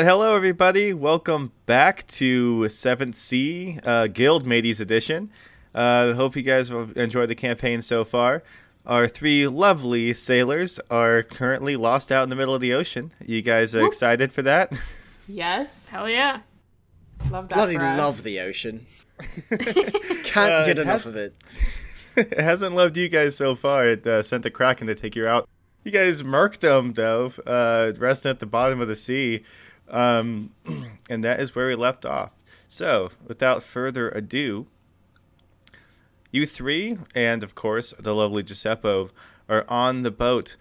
All right, hello everybody. Welcome back to Seventh Sea uh, Guild Mateys Edition. Uh, hope you guys have enjoyed the campaign so far. Our three lovely sailors are currently lost out in the middle of the ocean. You guys are excited for that? Yes. Hell yeah. Love that. Bloody for us. love the ocean. Can't Uh, get enough has- of it. it hasn't loved you guys so far. It uh, sent a kraken to take you out. You guys murked them though, uh, resting at the bottom of the sea, um, and that is where we left off. So, without further ado, you three, and of course the lovely Giuseppe, are on the boat.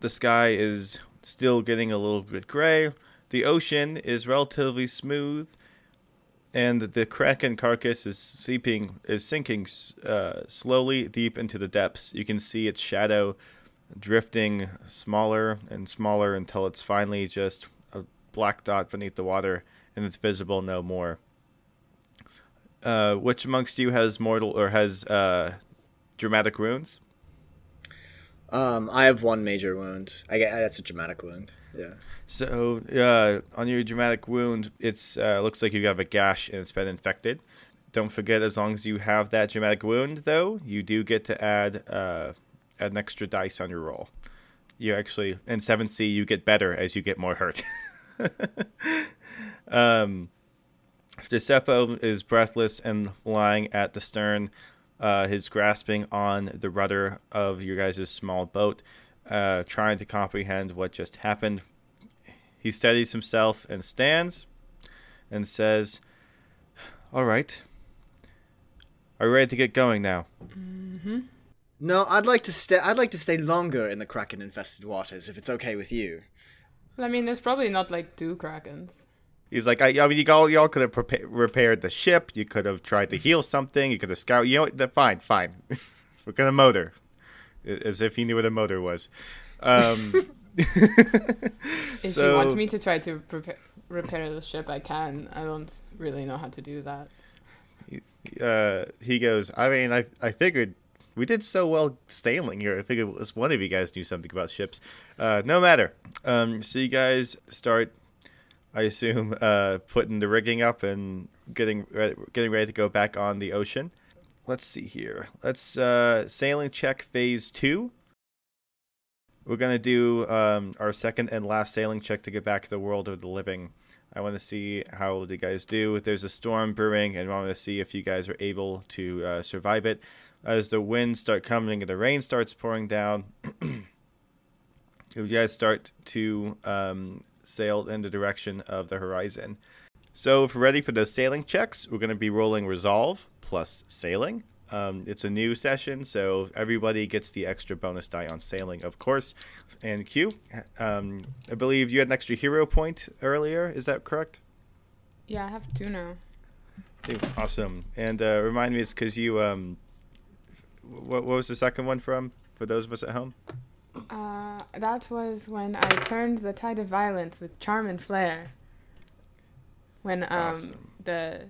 The sky is still getting a little bit gray. The ocean is relatively smooth, and the kraken carcass is seeping is sinking uh, slowly deep into the depths. You can see its shadow drifting smaller and smaller until it's finally just black dot beneath the water, and it's visible no more. Uh, which amongst you has mortal or has uh, dramatic wounds? Um, I have one major wound. I get that's a dramatic wound. Yeah. So uh, on your dramatic wound, it's uh, looks like you have a gash and it's been infected. Don't forget, as long as you have that dramatic wound, though, you do get to add uh, an extra dice on your roll. You actually in seven C you get better as you get more hurt. um, Giuseppe is breathless and lying at the stern. Uh, he's grasping on the rudder of your guys' small boat, uh, trying to comprehend what just happened. He steadies himself and stands and says, All right. Are you ready to get going now? No, I'd like to stay. I'd like to stay longer in the kraken-infested waters, if it's okay with you. I mean, there's probably not like two krakens. He's like, I, I mean, you all, y'all could have prepa- repaired the ship. You could have tried to heal something. You could have scout. You know, what? Fine, fine. We're gonna motor, as if he knew what a motor was. Um, If So- you want me to try to prepare, repair the ship, I can. I don't really know how to do that. uh, he goes, I mean, I, I figured we did so well sailing here. I think at least one of you guys knew something about ships. Uh, no matter. Um, so you guys start, I assume, uh, putting the rigging up and getting re- getting ready to go back on the ocean. Let's see here. Let's uh, sailing check phase two. We're gonna do um, our second and last sailing check to get back to the world of the living. I want to see how you guys do. There's a storm brewing, and I want to see if you guys are able to uh, survive it. As the winds start coming and the rain starts pouring down, if you guys start to um, sail in the direction of the horizon. So, if we're ready for those sailing checks, we're going to be rolling Resolve plus sailing. Um, it's a new session, so everybody gets the extra bonus die on sailing, of course. And Q, um, I believe you had an extra hero point earlier. Is that correct? Yeah, I have two now. Awesome. And uh, remind me, it's because you. Um, what, what was the second one from? For those of us at home. Uh, that was when I turned the tide of violence with charm and flair. When um Awesome. the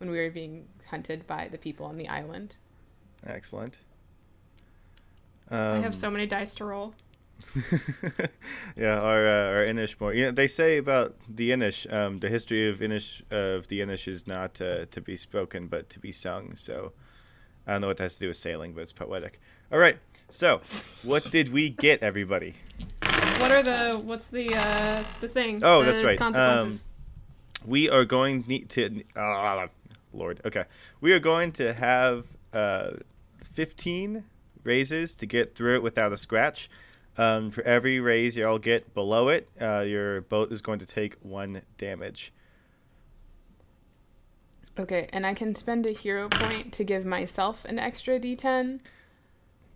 when we were being hunted by the people on the island. Excellent. Um, I have so many dice to roll. yeah, our uh, our Inismore. You know, they say about the Inish, um, the history of Inish of the Inish is not uh, to be spoken, but to be sung. So I don't know what that has to do with sailing, but it's poetic. All right. So, what did we get, everybody? What are the what's the uh the thing? Oh, The that's right. Consequences. we are going need to. Uh, Lord, okay, we are going to have uh, fifteen raises to get through it without a scratch. Um, for every raise y'all get below it, uh, your boat is going to take one damage. Okay, and I can spend a hero point to give myself an extra d10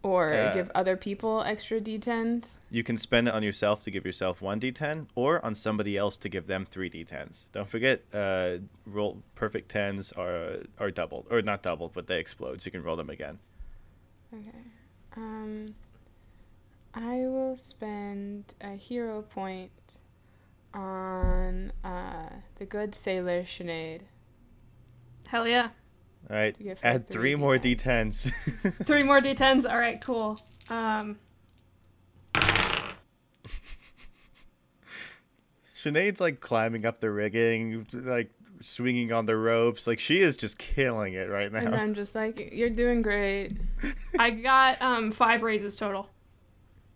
or Uh, give other people extra d10s. You can spend it on yourself to give yourself one d10, or on somebody else to give them three d10s. Don't forget, uh, roll perfect tens are are doubled, or not doubled, but they explode, so you can roll them again. Okay. Um I will spend a hero point on uh the good sailor Sinead. Hell yeah. All right, To give her add three three more D10s. d10s. Three more d10s. All right, cool. Um, Sinead's like climbing up the rigging, like swinging on the ropes. Like she is just killing it right now. And. I'm just like, you're doing great. I got um five raises total.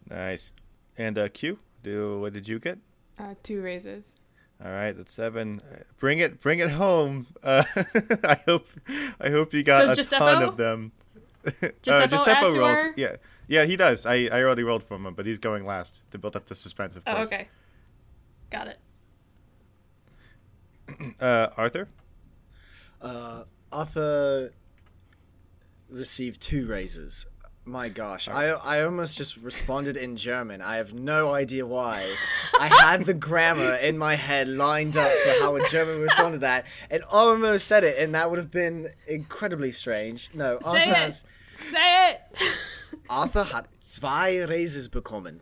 Nice. And uh, Q, do what did you get? Uh, two raises. All right, that's seven. Uh, Bring it, bring it home. Uh, I hope, I hope you got Does a Giuseppe? ton of them. Giuseppe add to rolls. our- Yeah, yeah, he does. I, I already rolled for him, but he's going last to build up the suspense, of course. Oh, okay. Got it. Uh, Arthur. Uh, Arthur received two raises. My gosh, I I almost just responded in German. I have no idea why. I had the grammar in my head lined up for how a German would respond to that, and almost said it, and that would have been incredibly strange. No, Arthur Say it. has Say it. Arthur hat zwei Raises bekommen.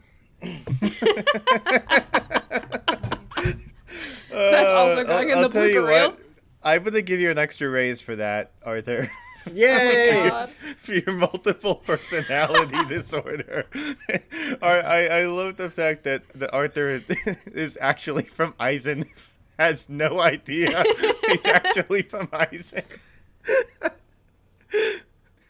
That's also going in Uh, I'll the tell you reel. what. I'm gonna give you an extra raise for that, Arthur. Yay! God. for your multiple personality disorder. I, I I love the fact that the Arthur is actually from Eisen. Has no idea he's actually from Eisen.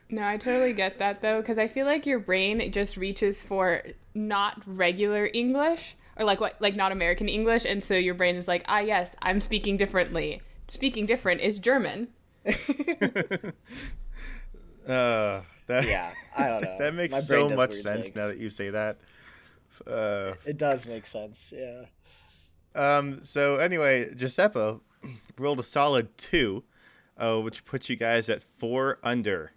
No, I totally get that though, because I feel like your brain just reaches for not regular English or like what, like not American English, and so your brain is like, ah, yes, I'm speaking differently. Speaking different is German. Uh, that, Yeah, I don't know. That makes so much sense things. now that you say that. Uh, It does make sense. Yeah. Um. So anyway, Giuseppe rolled a solid two, uh, which puts you guys at four under.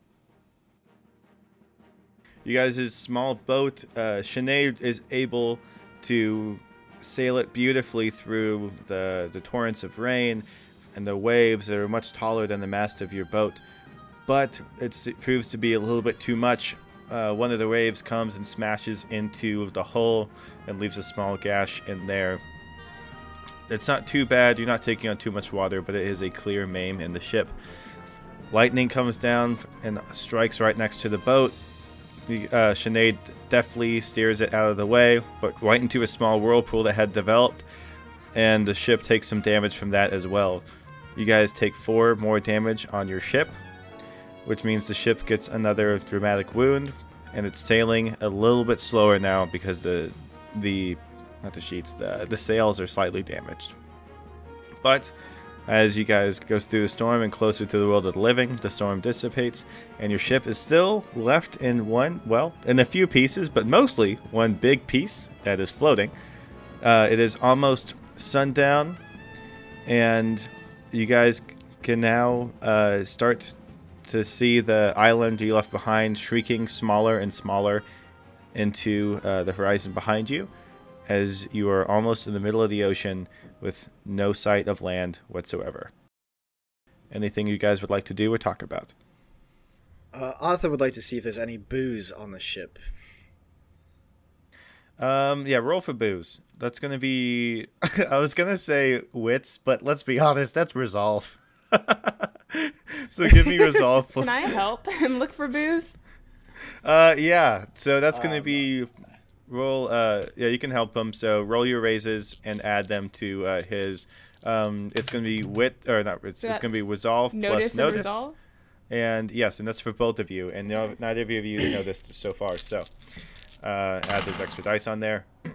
You guys' small boat, uh, Sinead is able to sail it beautifully through the the torrents of rain and the waves that are much taller than the mast of your boat. But it proves to be a little bit too much. Uh, one of the waves comes and smashes into the hull and leaves a small gash in there. It's not too bad. You're not taking on too much water, but it is a clear maim in the ship. Lightning comes down and strikes right next to the boat. The, uh, Sinead deftly steers it out of the way, but right into a small whirlpool that had developed, and the ship takes some damage from that as well. You guys take four more damage on your ship, which means the ship gets another dramatic wound, and it's sailing a little bit slower now because the the not the sheets the the sails are slightly damaged. But as you guys go through the storm and closer to the world of the living, the storm dissipates, and your ship is still left in one well in a few pieces, but mostly one big piece that is floating. Uh, it is almost sundown, and you guys can now uh, start to see the island you left behind shrieking smaller and smaller into uh, the horizon behind you as you are almost in the middle of the ocean with no sight of land whatsoever. Anything you guys would like to do or talk about? Uh, Arthur would like to see if there's any booze on the ship. Um, yeah, roll for booze. That's gonna be. I was gonna say wits, but let's be honest, that's resolve. so give me resolve. Can I help him look for booze? Uh, yeah. So that's gonna be roll. Uh, yeah, you can help him. So roll your raises and add them to uh, his. Um, it's gonna be wit or not. It's, it's gonna be resolve plus Notice plus and notice. resolve. And yes, and that's for both of you. And no, neither of you have noticed so far. So uh, add those extra dice on there.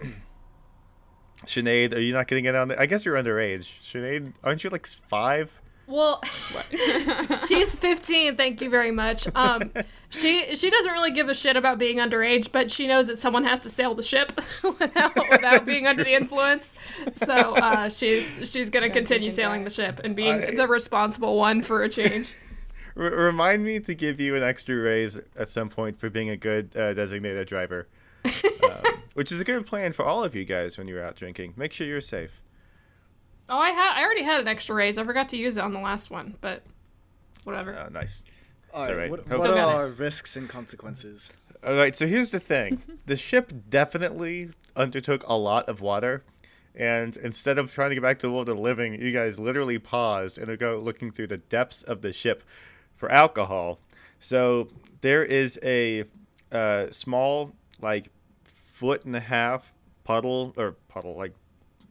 Sinead, are you not getting it on? there? I guess you're underage. Sinead, aren't you like five? Well, she's 15. Thank you very much. Um, she she doesn't really give a shit about being underage, but she knows that someone has to sail the ship without without being under the influence. So uh, she's she's gonna continue sailing that. the ship and being I- the responsible one for a change. R- remind me to give you an extra raise at some point for being a good uh, designated driver, um, which is a good plan for all of you guys when you're out drinking. Make sure you're safe. Oh, I had I already had an extra raise. I forgot to use it on the last one, but whatever. Uh, nice. All all right, right. what, what So are our risks and consequences? All right, so here's the thing. the ship definitely undertook a lot of water, and instead of trying to get back to the world of the living, you guys literally paused and are go looking through the depths of the ship for alcohol. So there is a uh, small, like, foot and a half puddle or puddle, like,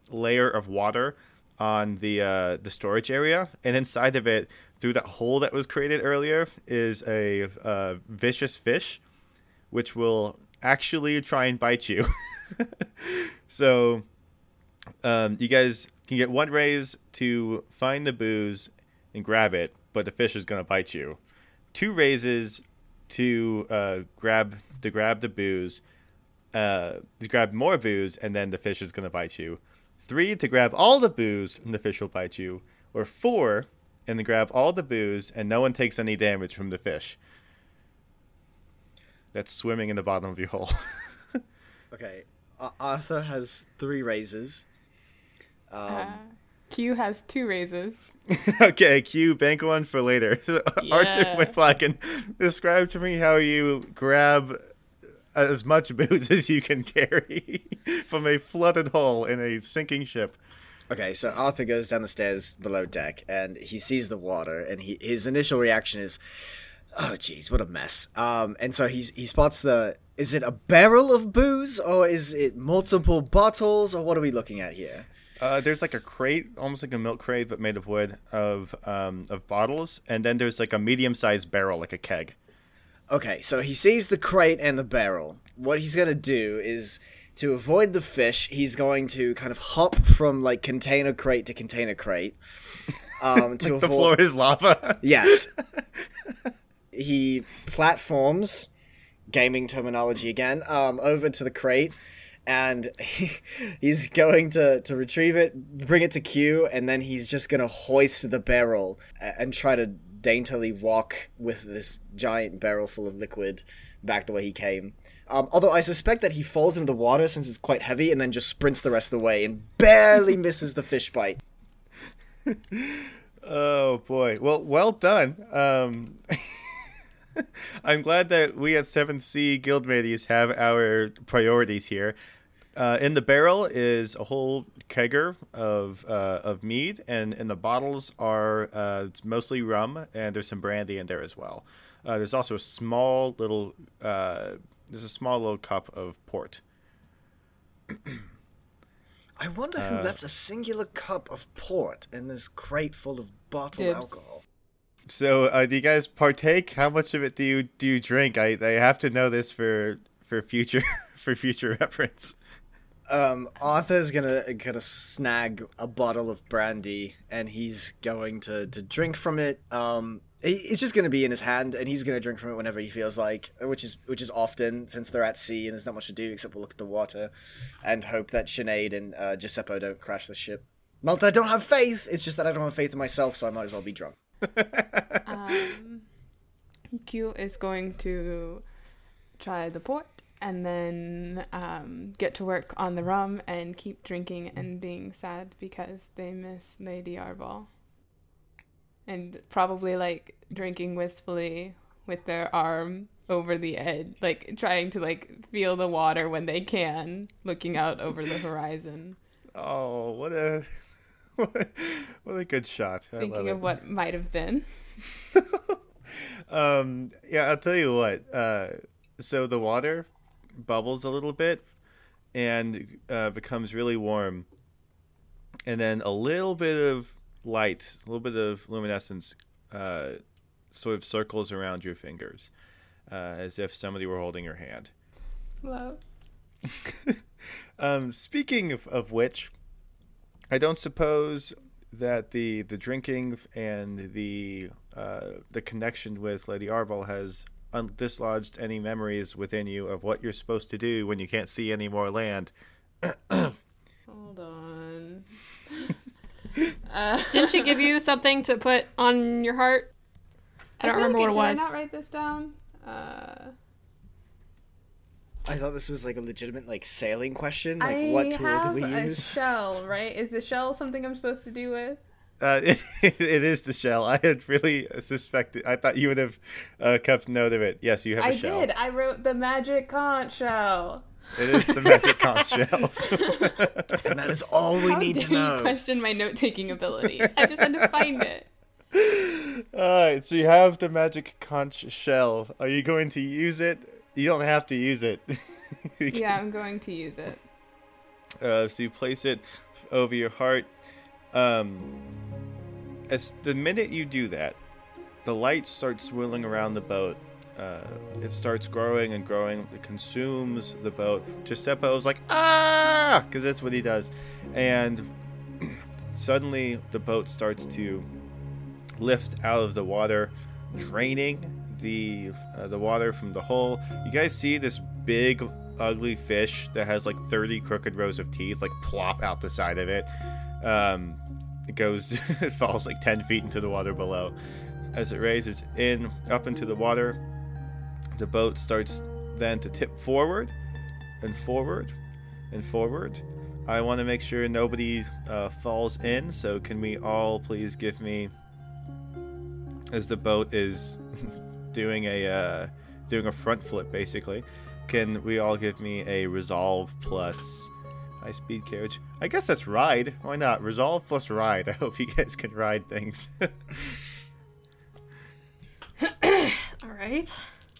layer of water on the uh, the storage area, and inside of it, through that hole that was created earlier, is a uh, vicious fish which will actually try and bite you. so, um, you guys can get one raise to find the booze and grab it, but the fish is gonna bite you. Two raises to uh, grab to grab the booze, uh, to grab more booze, and then the fish is gonna bite you. Three to grab all the booze and the fish will bite you, or four and to grab all the booze and no one takes any damage from the fish that's swimming in the bottom of your hole. Okay, uh, Arthur has three raises. Um, Uh, Q has two raises. okay, Q, bank one for later. Arthur Yeah. McFlacken, describe to me how you grab as much booze as you can carry from a flooded hole in a sinking ship. Okay, so Arthur goes down the stairs below deck and he sees the water and he his initial reaction is oh jeez, what a mess. Um and so he's he spots the is it a barrel of booze or is it multiple bottles or what are we looking at here? Uh, there's like a crate, almost like a milk crate, but made of wood, of um, of bottles, and then there's like a medium-sized barrel, like a keg. Okay, so he sees the crate and the barrel. What he's gonna do is to avoid the fish, he's going to kind of hop from like container crate to container crate. Um, to The avoid floor is lava. Yes. he platforms, gaming terminology again, um, over to the crate, and he, he's going to, to retrieve it, bring it to Q, and then he's just going to hoist the barrel and try to daintily walk with this giant barrel full of liquid back the way he came. Um, although I suspect that he falls into the water since it's quite heavy and then just sprints the rest of the way and barely misses the fish bite. Oh boy. Well, well done. Um, I'm glad that we at Seventh Sea Guildmates have our priorities here. Uh, in the barrel is a whole kegger of uh, of mead, and in the bottles are uh, it's mostly rum, and there's some brandy in there as well. Uh, there's also a small little uh, there's a small little cup of port. I wonder who left a singular cup of port in this crate full of bottled Dibs. alcohol. So, uh, do you guys partake? How much of it do you do you drink? I, I have to know this for for future for future reference. Um, Arthur's gonna gonna snag a bottle of brandy and he's going to, to drink from it. Um, it's just gonna be in his hand and he's gonna drink from it whenever he feels like, which is which is often since they're at sea and there's not much to do except look at the water, and hope that Sinead and uh, Giuseppe don't crash the ship. Not that I don't have faith. It's just that I don't have faith in myself, so I might as well be drunk. Um, Q is going to try the port and then um, get to work on the rum and keep drinking and being sad because they miss Lady Arbol. And probably like drinking wistfully with their arm over the edge, like trying to like feel the water when they can, looking out over the horizon, Oh, what a what a, good shot! I thinking of what might have been. Um, yeah, I'll tell you what. Uh, so the water bubbles a little bit and uh, becomes really warm, and then a little bit of light, a little bit of luminescence, uh, sort of circles around your fingers, uh, as if somebody were holding your hand. Love. um, speaking of, of which, I don't suppose that the the drinking and the uh, the connection with Lady Arbol has un- dislodged any memories within you of what you're supposed to do when you can't see any more land. Hold on. Didn't she give you something to put on your heart? I don't feel remember like what it Did was. I not write this down? Uh, I thought this was like a legitimate like sailing question. Like, I what tool have do we a use? shell, right? Is the shell something I'm supposed to do with? Uh, it, it is the shell. I had really suspected. I thought you would have uh, kept note of it. Yes, you have a I shell. I did. I wrote the magic conch shell. It is the magic conch shell. and that is all we How need to dare you know. question my note taking abilities? I just had to find it. All right, so you have the magic conch shell. Are you going to use it? You don't have to use it. Yeah, I'm going to use it. Uh, so you place it over your heart. Um, as the minute you do that, the light starts swirling around the boat. Uh, it starts growing and growing. It consumes the boat. Giuseppe's like ah, because that's what he does, and suddenly the boat starts to lift out of the water, draining the uh, the water from the hole. You guys see this big ugly fish that has like 30 crooked rows of teeth like plop out the side of it. Um, it goes, it falls like 10 feet into the water below. As it raises in up into the water, the boat starts then to tip forward and forward and forward. I want to make sure nobody uh, falls in, so can we all please give me as the boat is doing a uh, doing a front flip basically. Can we all give me a resolve plus high speed carriage? I guess that's ride. Why not? Resolve plus ride. I hope you guys can ride things. All right.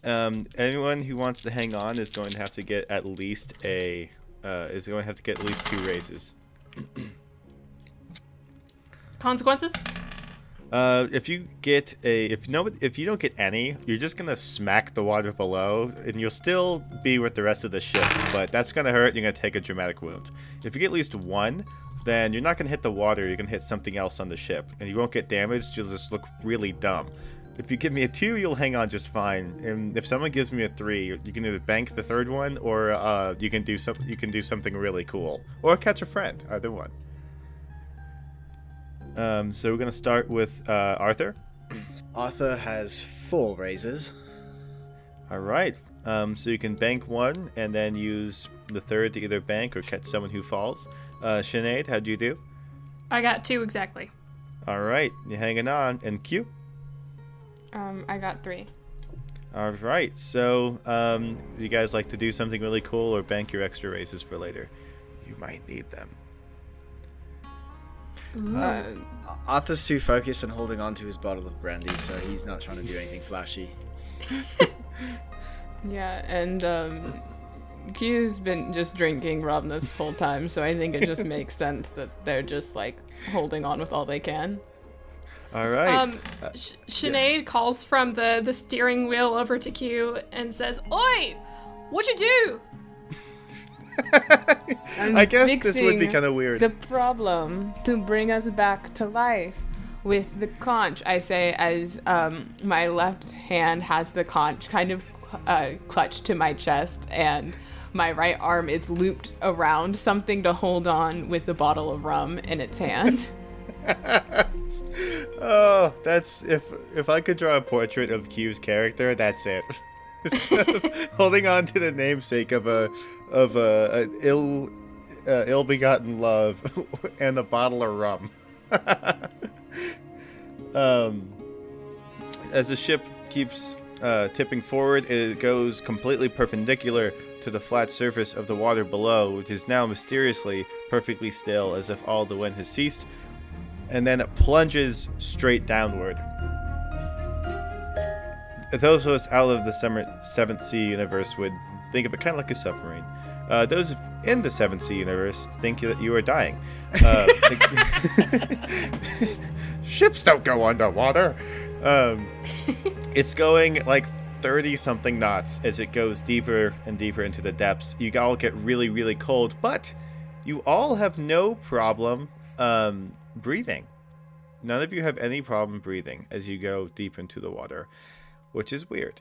um, anyone who wants to hang on is going to have to get at least a uh, is going to have to get at least two raises. Consequences? Uh, if you get a if no if you don't get any, you're just gonna smack the water below, and you'll still be with the rest of the ship. But that's gonna hurt. You're gonna take a dramatic wound. If you get at least one, then you're not gonna hit the water. You're gonna hit something else on the ship, and you won't get damaged. You'll just look really dumb. If you give me a two, you'll hang on just fine. And if someone gives me a three, you can either bank the third one, or uh, you can do some you can do something really cool, or catch a friend. Either one. Um, so we're gonna start with uh, Arthur. Arthur has four raises. All right. Um, so you can bank one and then use the third to either bank or catch someone who falls. Uh, Sinead, how'd you do? I got two exactly. All right, you're hanging on. And Q. Um, I got three. All right. So, um, you guys like to do something really cool or bank your extra raises for later? You might need them. Uh, Arthur's too focused on holding on to his bottle of brandy, so he's not trying to do anything flashy. yeah, and um, Q's been just drinking rum this whole time, so I think it just makes sense that they're just like holding on with all they can. All right. Um, Sh- Sinead calls from the, the steering wheel over to Q and says, Oi! What'd you do? I'm guess this would be kind of weird. The problem to bring us back to life with the conch, I say, as um, my left hand has the conch kind of uh, clutched to my chest, and my right arm is looped around something to hold on with the bottle of rum in its hand. Oh, that's if if I could draw a portrait of Q's character, that's it. Holding on to the namesake of a of a, an ill uh, ill-begotten love and a bottle of rum. um, as the ship keeps uh, tipping forward, it goes completely perpendicular to the flat surface of the water below, which is now mysteriously perfectly still, as if all the wind has ceased and then it plunges straight downward. Those of us out of the summer, Seventh Sea universe would think of it kind of like a submarine. Uh, those in the Seventh Sea universe think that you are dying. Uh, ships don't go underwater. Um, it's going like 30 something knots as it goes deeper and deeper into the depths. You all get really, really cold, but you all have no problem um, breathing. None of you have any problem breathing as you go deep into the water, which is weird.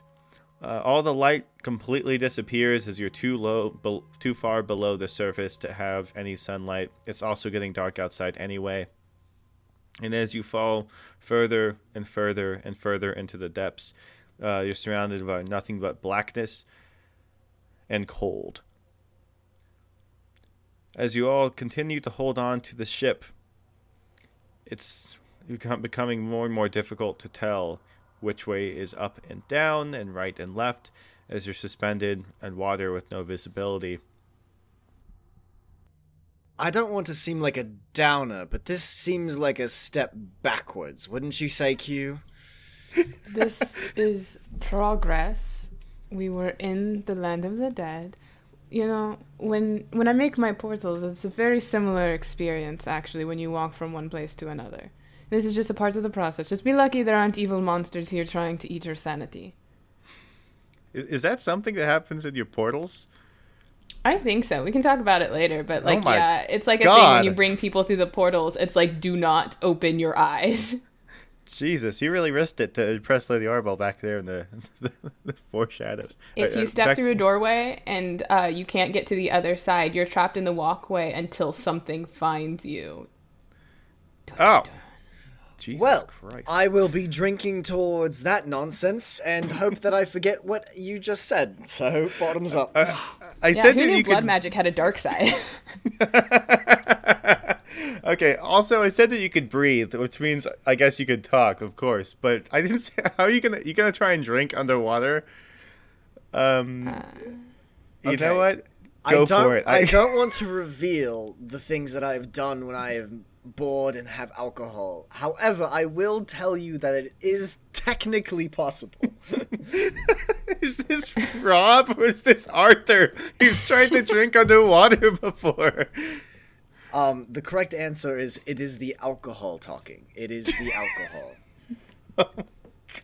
Uh, all the light completely disappears as you're too low, be- too far below the surface to have any sunlight. It's also getting dark outside anyway. And as you fall further and further and further into the depths, uh, you're surrounded by nothing but blackness and cold. As you all continue to hold on to the ship, it's becoming more and more difficult to tell which way is up and down and right and left as you're suspended in water with no visibility. I don't want to seem like a downer, but this seems like a step backwards, wouldn't you say, Q? This is progress. We were in the land of the dead. You know, when when I make my portals, it's a very similar experience actually when you walk from one place to another. This is just a part of the process. Just be lucky there aren't evil monsters here trying to eat your sanity. Is, that something that happens in your portals? I think so. We can talk about it later, but like, Oh yeah, it's like a thing when you bring people through the portals. It's like, do not open your eyes. Jesus, you really risked it to impress Lady Arbol back there in the, the, the foreshadows. If Uh, you uh, step back- through a doorway and uh, you can't get to the other side, you're trapped in the walkway until something finds you. Oh. Jesus Well, Christ. I will be drinking towards that nonsense and hope that I forget what you just said. So, bottoms up. I Yeah, said who that knew you blood could. magic had a dark side? okay. Also, I said that you could breathe, which means I guess you could talk, of course. But I didn't say how are you gonna you gonna try and drink underwater. Um, you Okay. know what? I Go don't, for it. I don't want to reveal the things that I have done when I am bored and have alcohol. However, I will tell you that it is technically possible. Is this Rob or is this Arthur? He's tried to drink underwater before. Um, the correct answer is it is the alcohol talking. It is the alcohol.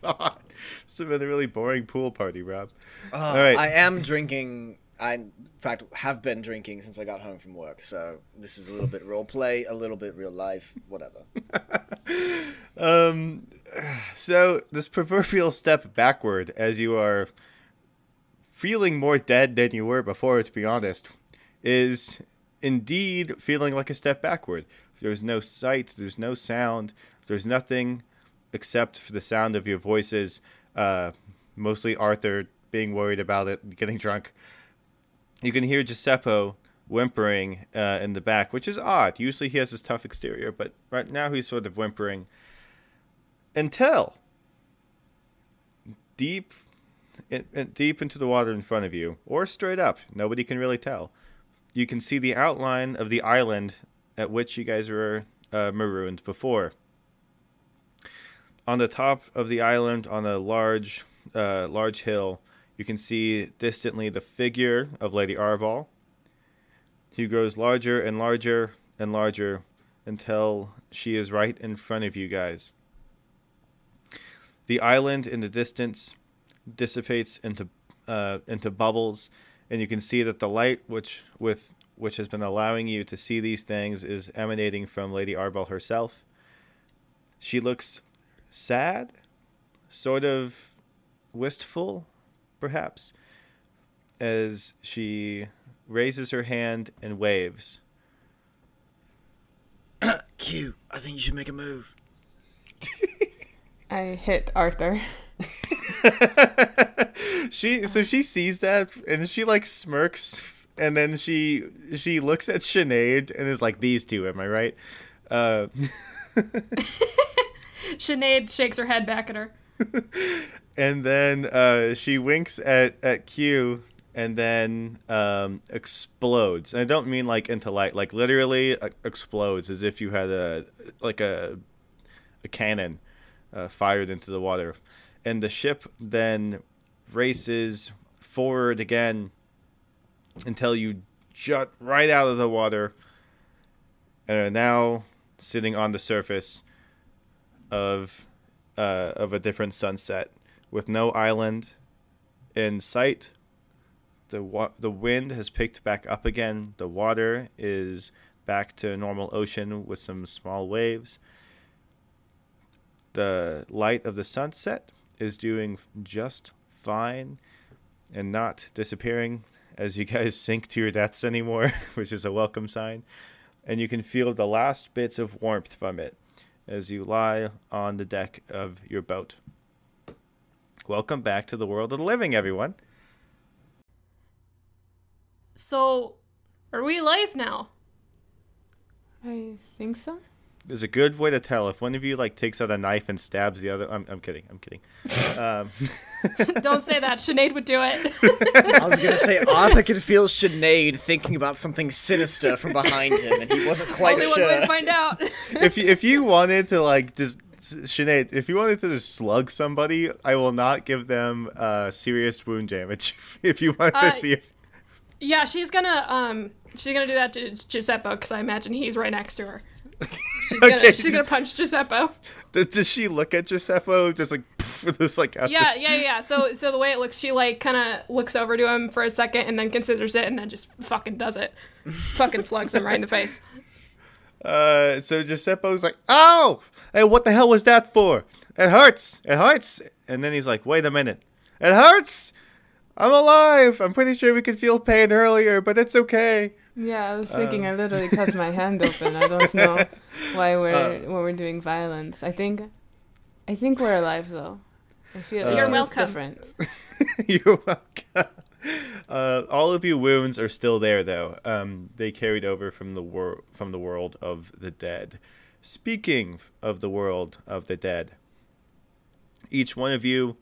God, this has been a really boring pool party, Rob. Uh, All right. I am drinking. I, in fact, have been drinking since I got home from work. So this is a little bit role play, a little bit real life, whatever. Um, so this proverbial step backward as you are feeling more dead than you were before, to be honest, is indeed feeling like a step backward. There's no sight, there's no sound, there's nothing except for the sound of your voices. Uh, mostly Arthur being worried about it, getting drunk. You can hear Giuseppe whimpering uh, in the back, which is odd. Usually he has this tough exterior, but right now he's sort of whimpering. Until deep, in, in- deep into the water in front of you, or straight up, nobody can really tell. You can see the outline of the island at which you guys were uh, marooned before. On the top of the island, on a large, uh, large hill, you can see distantly the figure of Lady Arbol. He grows larger and larger and larger until she is right in front of you guys. The island in the distance dissipates into uh, into bubbles, and you can see that the light which with which has been allowing you to see these things is emanating from Lady Arbol herself. She looks sad, sort of wistful, perhaps, as she raises her hand and waves. Q, I think you should make a move. I hit Arthur. she so she sees that and she like smirks and then she she looks at Sinead and is like these two am I right uh Sinead shakes her head back at her. And then uh she winks at at Q and then um explodes. And I don't mean like into light like literally uh, explodes as if you had a like a a cannon uh, fired into the water. And the ship then races forward again until you jut right out of the water and are now sitting on the surface of uh, of a different sunset with no island in sight. The wa- the wind has picked back up again. The water is back to normal ocean with some small waves. The light of the sunset is doing just fine and not disappearing as you guys sink to your deaths anymore, which is a welcome sign. And you can feel the last bits of warmth from it as you lie on the deck of your boat. Welcome back to the world of the living, everyone. So, are we live now? I think so. There's a good way to tell if one of you like takes out a knife and stabs the other. I'm, I'm kidding. I'm kidding. Um, Don't say that. Sinead would do it. I was gonna say Arthur could feel Sinead thinking about something sinister from behind him, and he wasn't quite Only one sure. way to find out. if you, if you wanted to like just Sinead, if you wanted to just slug somebody, I will not give them uh, serious wound damage. if you want Uh, to see if yeah, she's gonna um, she's gonna do that to Giuseppe because I imagine he's right next to her. She's gonna Okay. she's gonna punch Giuseppe. does, does she look at Giuseppe just like just like Yeah, this- yeah, yeah. So so the way it looks, she like kind of looks over to him for a second and then considers it and then just fucking does it. fucking slugs him right in the face. Uh, so Giuseppe's like, "Oh, hey, what the hell was that for? It hurts. It hurts." And then he's like, "Wait a minute. It hurts. I'm alive. I'm pretty sure we could feel pain earlier, but it's okay." Yeah, I was thinking I literally cut my hand open. I don't know why we're why we're doing violence. I think I think we're alive though. I feel it You're welcome. different. You're welcome. Uh, all of your wounds are still there, though. Um, they carried over from the wor- from the world of the dead. Speaking of the world of the dead, each one of you,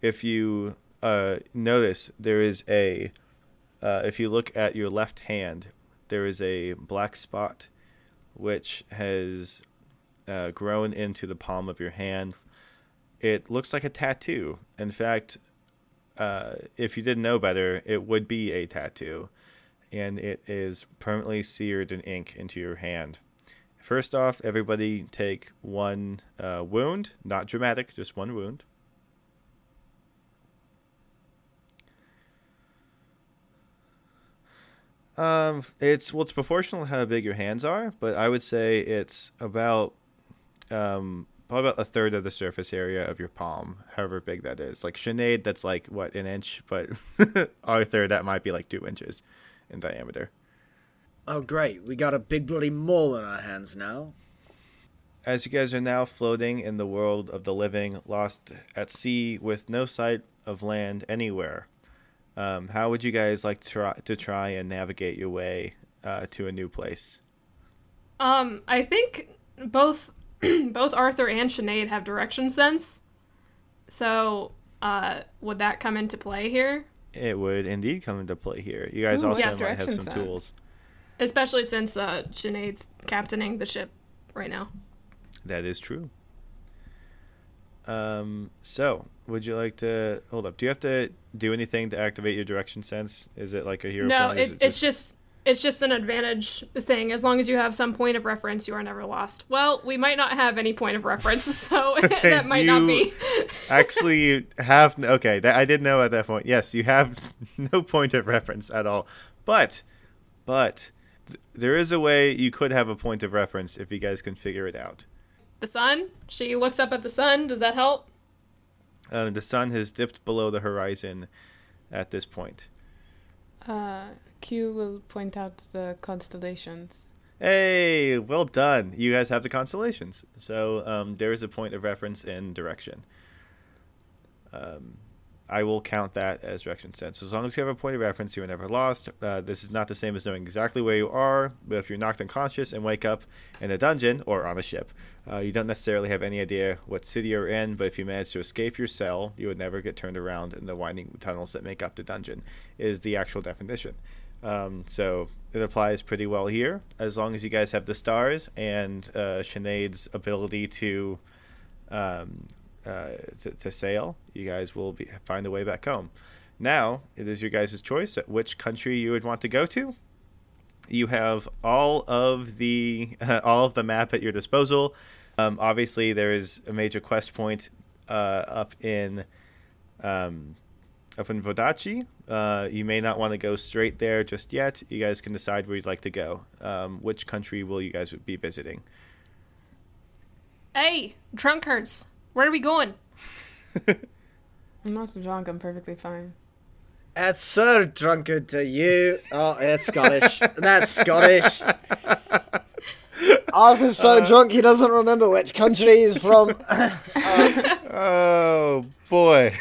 if you uh, notice, there is a. Uh, if you look at your left hand, there is a black spot, which has uh, grown into the palm of your hand. It looks like a tattoo. In fact, uh, if you didn't know better, it would be a tattoo, and it is permanently seared in ink into your hand. First off, everybody take one uh, wound, not dramatic, just one wound. Um, it's well, it's proportional to how big your hands are, but I would say it's about um probably about a third of the surface area of your palm, however big that is. Like Sinead, that's like what an inch, but Arthur, that might be like two inches in diameter. Oh, great. We got a big bloody mole in our hands now. As you guys are now floating in the world of the living, lost at sea with no sight of land anywhere, um, how would you guys like to try, to try and navigate your way uh, to a new place? Um, I think both both Arthur and Sinead have direction sense. So, uh, would that come into play here? It would indeed come into play here. You guys Ooh, also yes, might have some sense. tools. Especially since uh, Sinead's captaining the ship right now. That is true. Um, so, would you like to hold up? Do you have to do anything to activate your direction sense? Is it like a hero no, is it, it's just it's just an advantage thing. As long as you have some point of reference, you are never lost. Well, we might not have any point of reference, so that might not be. actually you have okay? That I did know at that point. Yes, you have no point of reference at all. But, but there is a way you could have a point of reference if you guys can figure it out. the sun. She looks up at the sun. Does that help? Uh, the sun has dipped below the horizon at this point. Uh, Q will point out the constellations. Hey, well done. You guys have the constellations. So um, there is a point of reference in direction. Um, I will count that as direction sense. So as long as you have a point of reference, you are never lost. Uh, this is not the same as knowing exactly where you are, but if you're knocked unconscious and wake up in a dungeon or on a ship, uh, you don't necessarily have any idea what city you're in, but if you manage to escape your cell, you would never get turned around in the winding tunnels that make up the dungeon, is the actual definition. Um, so it applies pretty well here, as long as you guys have the stars and uh, Sinead's ability to um, uh, to, to sail, you guys will be, find a way back home. Now it is your guys' choice at which country you would want to go to. You have all of the all of the map at your disposal. Um, obviously, there is a major quest point uh, up in um, up in Vodacce. Uh, you may not want to go straight there just yet. You guys can decide where you'd like to go. Um, which country will you guys be visiting? Hey, drunkards, where are we going? I'm not drunk. I'm perfectly fine. That's so drunkard to you. Oh, that's Scottish. That's Scottish. Arthur's so drunk he doesn't remember which country he's from. Oh boy.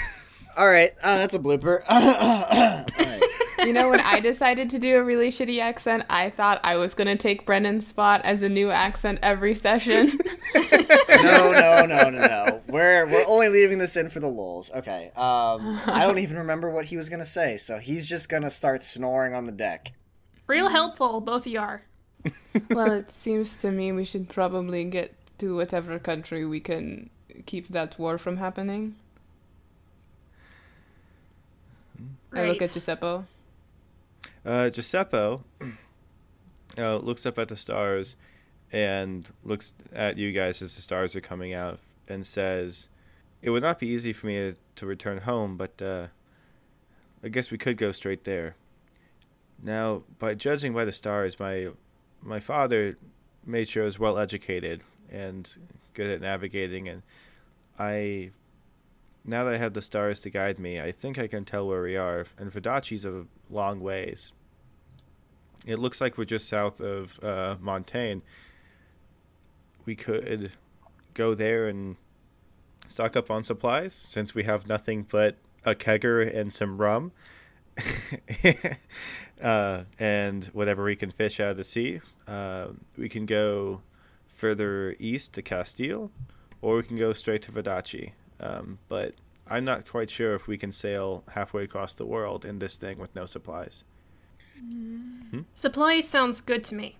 All right, uh, that's a blooper. You know, when I decided to do a really shitty accent, I thought I was gonna take Brennan's spot as a new accent every session. no, no, no, no, no. We're we're only leaving this in for the lulz. Okay. Um, I don't even remember what he was gonna say, so he's just gonna start snoring on the deck. Real helpful, both of you are. well, it seems to me we should probably get to whatever country we can keep that war from happening. I look at Giuseppe. Uh, Giuseppe uh, looks up at the stars and looks at you guys as the stars are coming out and says, It would not be easy for me to, to return home, but uh, I guess we could go straight there. Now, by judging by the stars, my my father made sure I was well educated and good at navigating, and I now that I have the stars to guide me, I think I can tell where we are. And Vodacce's a long ways. It looks like we're just south of uh, Montaigne. We could go there and stock up on supplies since we have nothing but a kegger and some rum. uh, and whatever we can fish out of the sea. Uh, we can go further east to Castile, or we can go straight to Vodachi. Um, but I'm not quite sure if we can sail halfway across the world in this thing with no supplies. Supplies sounds good to me.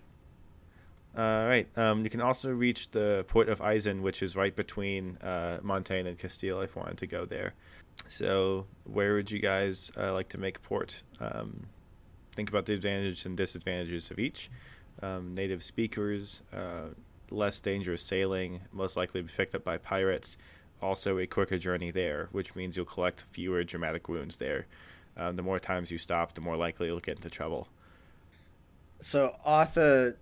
All right. Um, you can also reach the port of Eisen, which is right between uh, Montaigne and Castile, if you wanted to go there. So, where would you guys uh, like to make port? Um, think about the advantages and disadvantages of each. Um, native speakers, uh, less dangerous sailing, most likely to be picked up by pirates. Also, a quicker journey there, which means you'll collect fewer dramatic wounds there. Um, the more times you stop, the more likely you'll get into trouble. So Arthur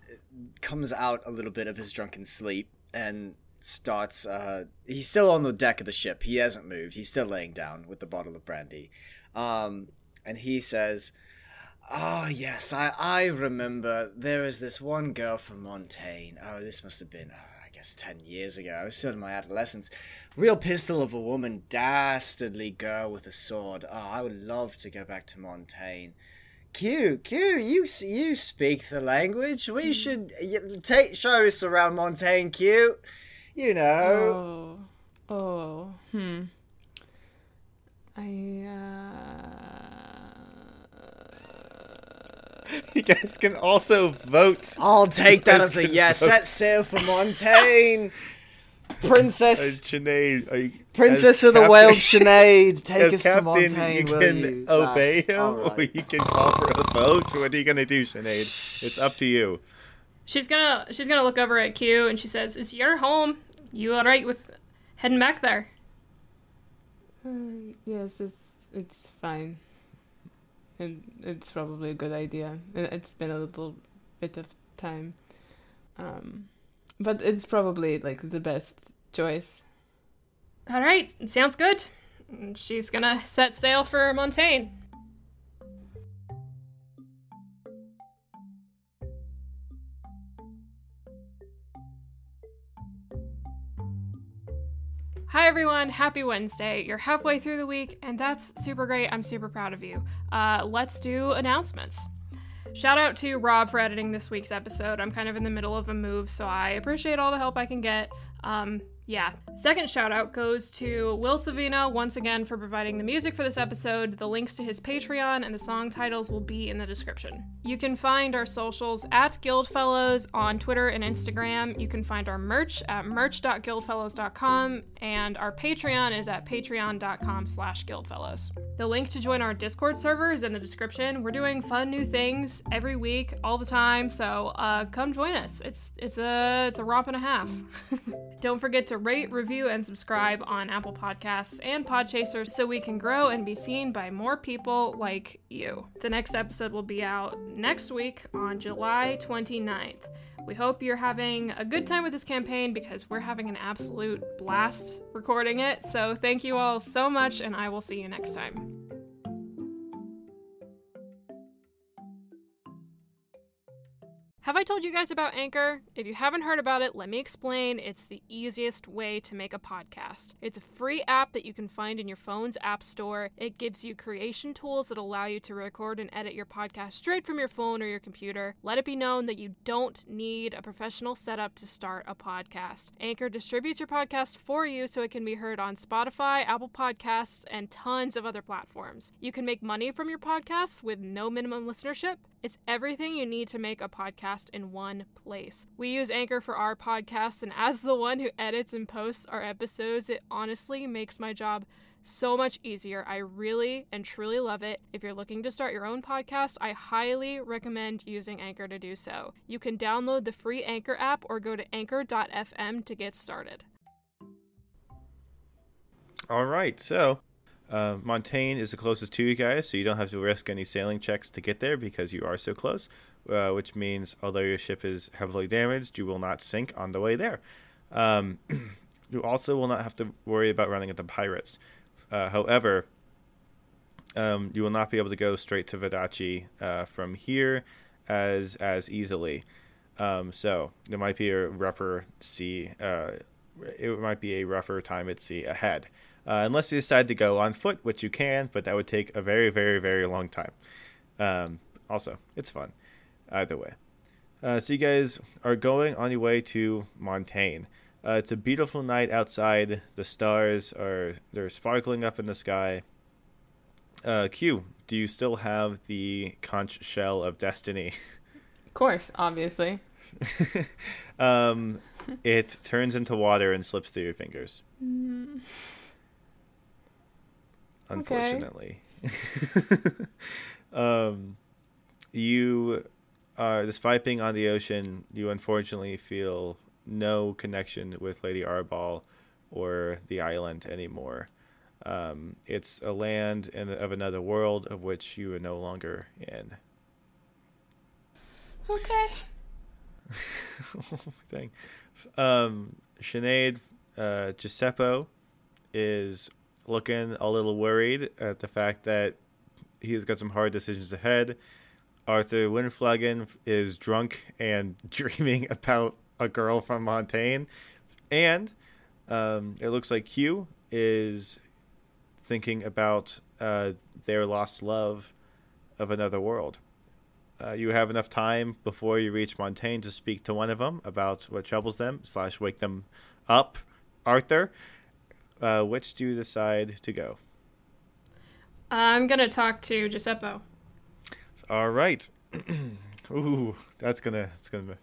comes out a little bit of his drunken sleep and starts. Uh, he's still on the deck of the ship. He hasn't moved. He's still laying down with the bottle of brandy. Um, and he says, "Oh yes, I I remember. There was this one girl from Montaigne. Oh, this must have been." Uh, guess 10 years ago. I was still in my adolescence. Real pistol of a woman, dastardly girl with a sword. Oh, I would love to go back to Montaigne. Q, Q, you you speak the language. We should y- take show us around Montaigne, Q. You know. Oh, oh, hmm. I uh, You guys can also vote. I'll take that as a Yes, yes. vote. Set sail for Montaigne. Uh, Princess, Sinead, are you, Princess of the captain- Whale, Sinead, take as us to Montaigne, you will can you? obey Yes, him, all or you can call for a vote. What are you gonna do, Sinead? It's up to you. She's gonna she's gonna look over at Q and she says, "Is your home? You all right with heading back there?" uh, yes, it's it's fine. And it's probably a good idea. It- It's been a little bit of time, um, but it's probably like the best choice. All right, sounds good. She's gonna set sail for Montaigne. Hi everyone, happy Wednesday. You're halfway through the week, and that's super great. I'm super proud of you. Uh, let's do announcements. Shout out to Rob for editing this week's episode. I'm kind of in the middle of a move, so I appreciate all the help I can get. Um, yeah. Second shout out goes to Will Savino once again for providing the music for this episode. The links to his Patreon and the song titles will be in the description. You can find our socials at Guildfellows on Twitter and Instagram. You can find our merch at merch.guildfellows.com and our Patreon is at patreon.com slash guildfellows. The link to join our Discord server is in the description. We're doing fun new things every week, all the time, so uh, come join us. It's it's a it's a romp and a half. Don't forget to rate, review, and subscribe on Apple Podcasts and Podchaser so we can grow and be seen by more people like you. The next episode will be out next week on July 29th. We hope you're having a good time with this campaign because we're having an absolute blast recording it. So, thank you all so much, and I will see you next time. Have I told you guys about Anchor? If you haven't heard about it, let me explain. It's the easiest way to make a podcast. It's a free app that you can find in your phone's app store. It gives you creation tools that allow you to record and edit your podcast straight from your phone or your computer. Let it be known that you don't need a professional setup to start a podcast. Anchor distributes your podcast for you so it can be heard on Spotify, Apple Podcasts, and tons of other platforms. You can make money from your podcasts with no minimum listenership. It's everything you need to make a podcast in one place. We use Anchor for our podcast, and as the one who edits and posts our episodes, it honestly makes my job so much easier. I really and truly love it. If you're looking to start your own podcast, I highly recommend using Anchor to do so. You can download the free Anchor app or go to anchor.fm to get started. All right, so uh, Montaigne is the closest to you guys, so you don't have to risk any sailing checks to get there because you are so close. Uh, which means, although your ship is heavily damaged, you will not sink on the way there. Um, you also will not have to worry about running into pirates. Uh, however, um, you will not be able to go straight to Vodacce uh, from here as as easily. Um, so there might be a rougher sea. Uh, it might be a rougher time at sea ahead uh, unless you decide to go on foot, which you can, but that would take a very, very, very long time. Um, also, it's fun either way. Uh, so you guys are going on your way to Montaigne. Uh, it's a beautiful night outside. The stars are they're sparkling up in the sky. Uh, Q, do you still have the conch shell of destiny? Of course, obviously. um, it turns into water and slips through your fingers. Mm. Unfortunately. um, you are, despite being on the ocean, you unfortunately feel no connection with Lady Arbol or the island anymore. Um, it's a land in, of another world of which you are no longer in. Okay. thing. Um, Sinead uh, Giuseppe is looking a little worried at the fact that he's got some hard decisions ahead. Arthur Windflagon is drunk and dreaming about a girl from Montaigne. And um, it looks like Hugh is thinking about uh, their lost love of another world. Uh, you have enough time before you reach Montaigne to speak to one of them about what troubles them slash wake them up, Arthur. Uh, which do you decide to go? I'm gonna talk to Giuseppe. All right. Ooh, that's gonna that's gonna be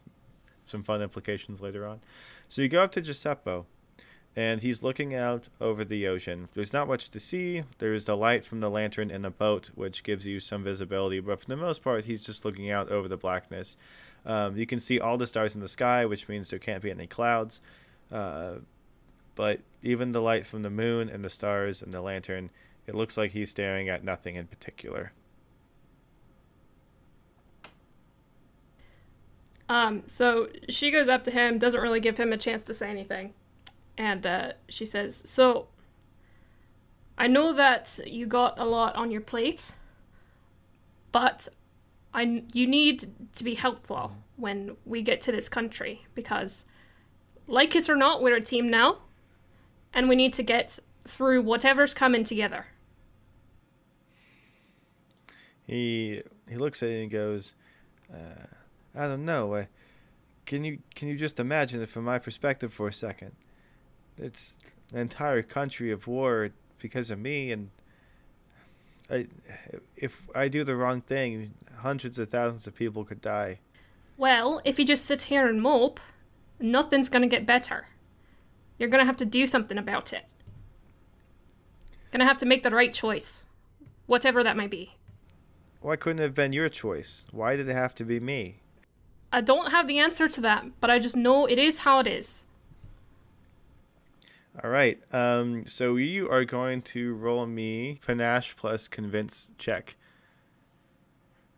some fun implications later on. So you go up to Giuseppe, and he's looking out over the ocean. There's not much to see. There's the light from the lantern in the boat, which gives you some visibility, but for the most part, he's just looking out over the blackness. Um, you can see all the stars in the sky, which means there can't be any clouds. Uh, but even the light from the moon and the stars and the lantern, it looks like he's staring at nothing in particular. Um, so she goes up to him, doesn't really give him a chance to say anything. And uh, she says, So, I know that you got a lot on your plate, but I, you need to be helpful when we get to this country because, like it or not, we're a team now, and we need to get through whatever's coming together. He he looks at it and goes, uh, I don't know. I, can you can you just imagine it from my perspective for a second? It's an entire country of war because of me, and I, if I do the wrong thing, hundreds of thousands of people could die. Well, if you just sit here and mope, nothing's gonna get better. You're gonna have to do something about it. Gonna have to make the right choice, whatever that may be. Why couldn't it have been your choice? Why did it have to be me? I don't have the answer to that, but I just know it is how it is. All right. Um, so you are going to roll me panache plus convince check.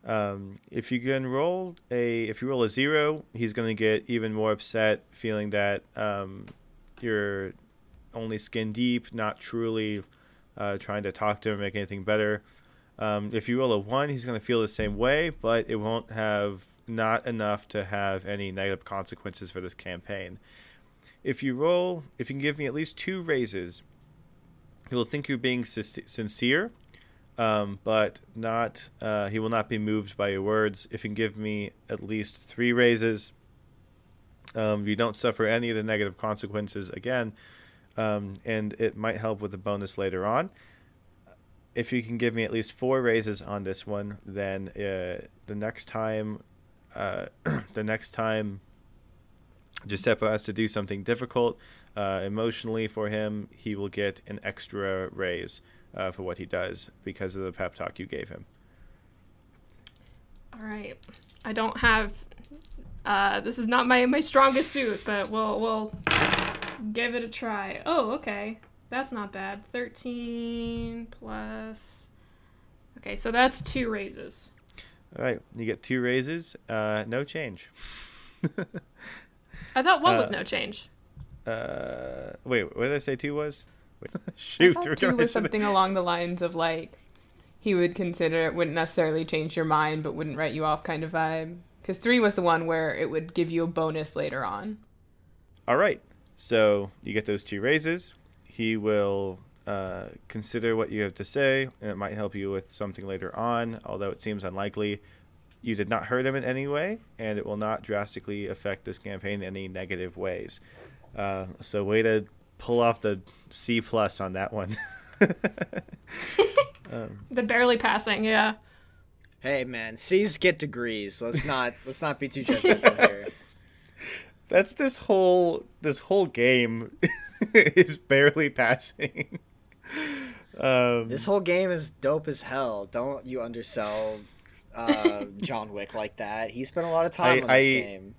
Um, if you can roll a, if you roll a zero, he's going to get even more upset, feeling that um, you're only skin deep, not truly uh, trying to talk to him, make anything better. Um, if you roll a one, he's going to feel the same way, but it won't have not enough to have any negative consequences for this campaign. If you roll, if you can give me at least two raises, he will think you're being sincere, um, but not. Uh, he will not be moved by your words. If you can give me at least three raises, um, you don't suffer any of the negative consequences again, um, and it might help with the bonus later on if you can give me at least four raises on this one, then uh, the next time, uh, the next time Giuseppe has to do something difficult uh, emotionally for him, he will get an extra raise uh, for what he does because of the pep talk you gave him. All right. I don't have. Uh, this is not my, my strongest suit, but we'll we'll give it a try. Oh, okay. That's not bad. 13 plus. Okay, so that's two raises. All right, you get two raises, uh, no change. I thought one was no change. Uh, wait, what did I say two was? Wait, shoot, thought we're two was to- something along the lines of like he would consider it wouldn't necessarily change your mind, but wouldn't write you off kind of vibe. Because three was the one where it would give you a bonus later on. All right. So you get those two raises. He will uh, consider what you have to say, and it might help you with something later on, although it seems unlikely. You did not hurt him in any way, and it will not drastically affect this campaign in any negative ways. Uh, so, way to pull off the C plus on that one. The barely passing, yeah. Hey man, C's get degrees. Let's not let's not be too judgmental here. That's this whole this whole game is barely passing. Um, This whole game is dope as hell. Don't you undersell uh, John Wick like that. He spent a lot of time I- on this I- game.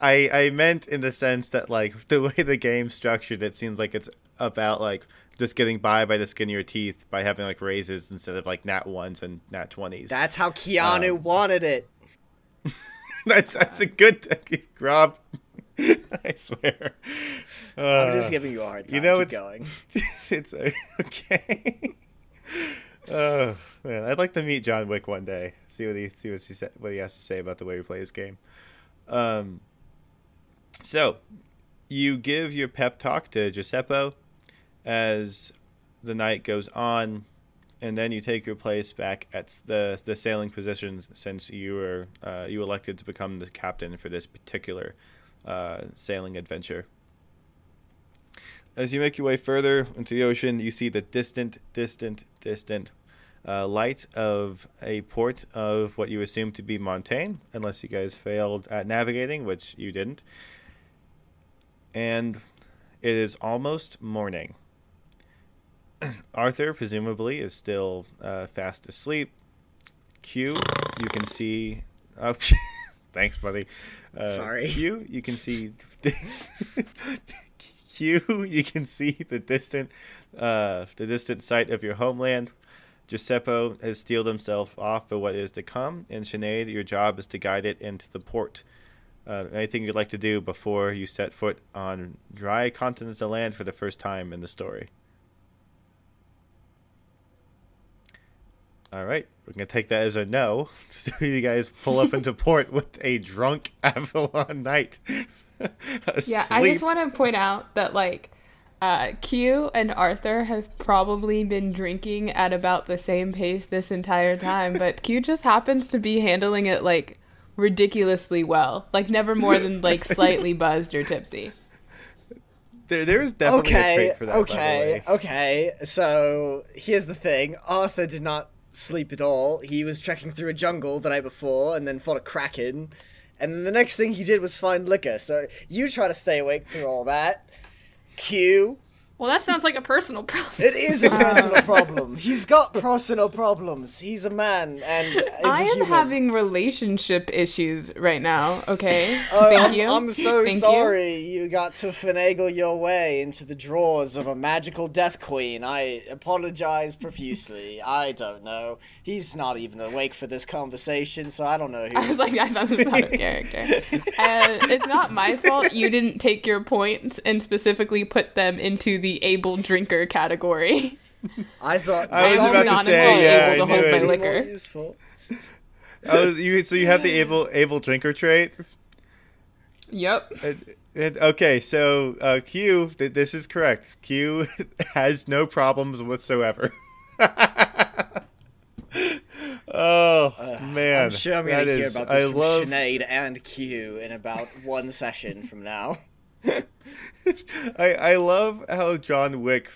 I I meant in the sense that like the way the game's structured, it seems like it's about like just getting by by the skin of your teeth by having like raises instead of like nat ones and nat twenties. That's how Keanu Um, wanted it. that's that's a good thing, Rob. I swear. I'm just Uh, giving you a hard time. you know, Keep it's- going. it's uh, okay. oh man, I'd like to meet John Wick one day. See what he see what he sa- what he has to say about the way we play his game. Um. So, you give your pep talk to Giuseppe as the night goes on, and then you take your place back at the the sailing position since you were uh, you elected to become the captain for this particular uh, sailing adventure. As you make your way further into the ocean, you see the distant, distant, distant uh, light of a port of what you assume to be Montaigne, unless you guys failed at navigating, which you didn't. And it is almost morning. Arthur, presumably, is still uh, fast asleep. Q, you can see. Oh, thanks, buddy. Uh, Sorry. Q, you can see. Q, you can see the distant, uh, the distant sight of your homeland. Giuseppe has steeled himself off for what is to come, and Sinead, your job is to guide it into the port. Uh, anything you'd like to do before you set foot on dry continental land for the first time in the story? All right, we're gonna take that as a no. So you guys pull up into port with a drunk Avalon knight. Yeah, I just want to point out that like uh, Q and Arthur have probably been drinking at about the same pace this entire time, but Q just happens to be handling it like ridiculously well, like never more than like slightly buzzed or tipsy. There, there's definitely a Okay, trait for that. by the okay, way. okay. So here's the thing: Arthur did not sleep at all. He was trekking through a jungle the night before, and then fought a kraken. And the next thing he did was find liquor. So you try to stay awake through all that. Q, Well, that sounds like a personal problem. It is a personal problem. He's got personal problems. He's a man and is I a am human. having relationship issues right now. Okay, Oh, thank I'm, you. I'm so Thank sorry you. got to finagle your way into the drawers of a magical death queen. I apologize profusely. I don't know. He's not even awake for this conversation, so I don't know Who I was like, that's not, that's not a character. Uh, it's not my fault you didn't take your points and specifically put them into the able drinker category. I thought I was some about to say, yeah, it I able to knew hold it. my liquor. more useful. Oh, you so you have the able able drinker trait. Yep. It- it- okay, so uh, Q, th- this is correct. Q has no problems whatsoever. oh man, I'm sure I'm gonna hear about this I from love. Sinead and Q in about one session from now. I I love how John Wick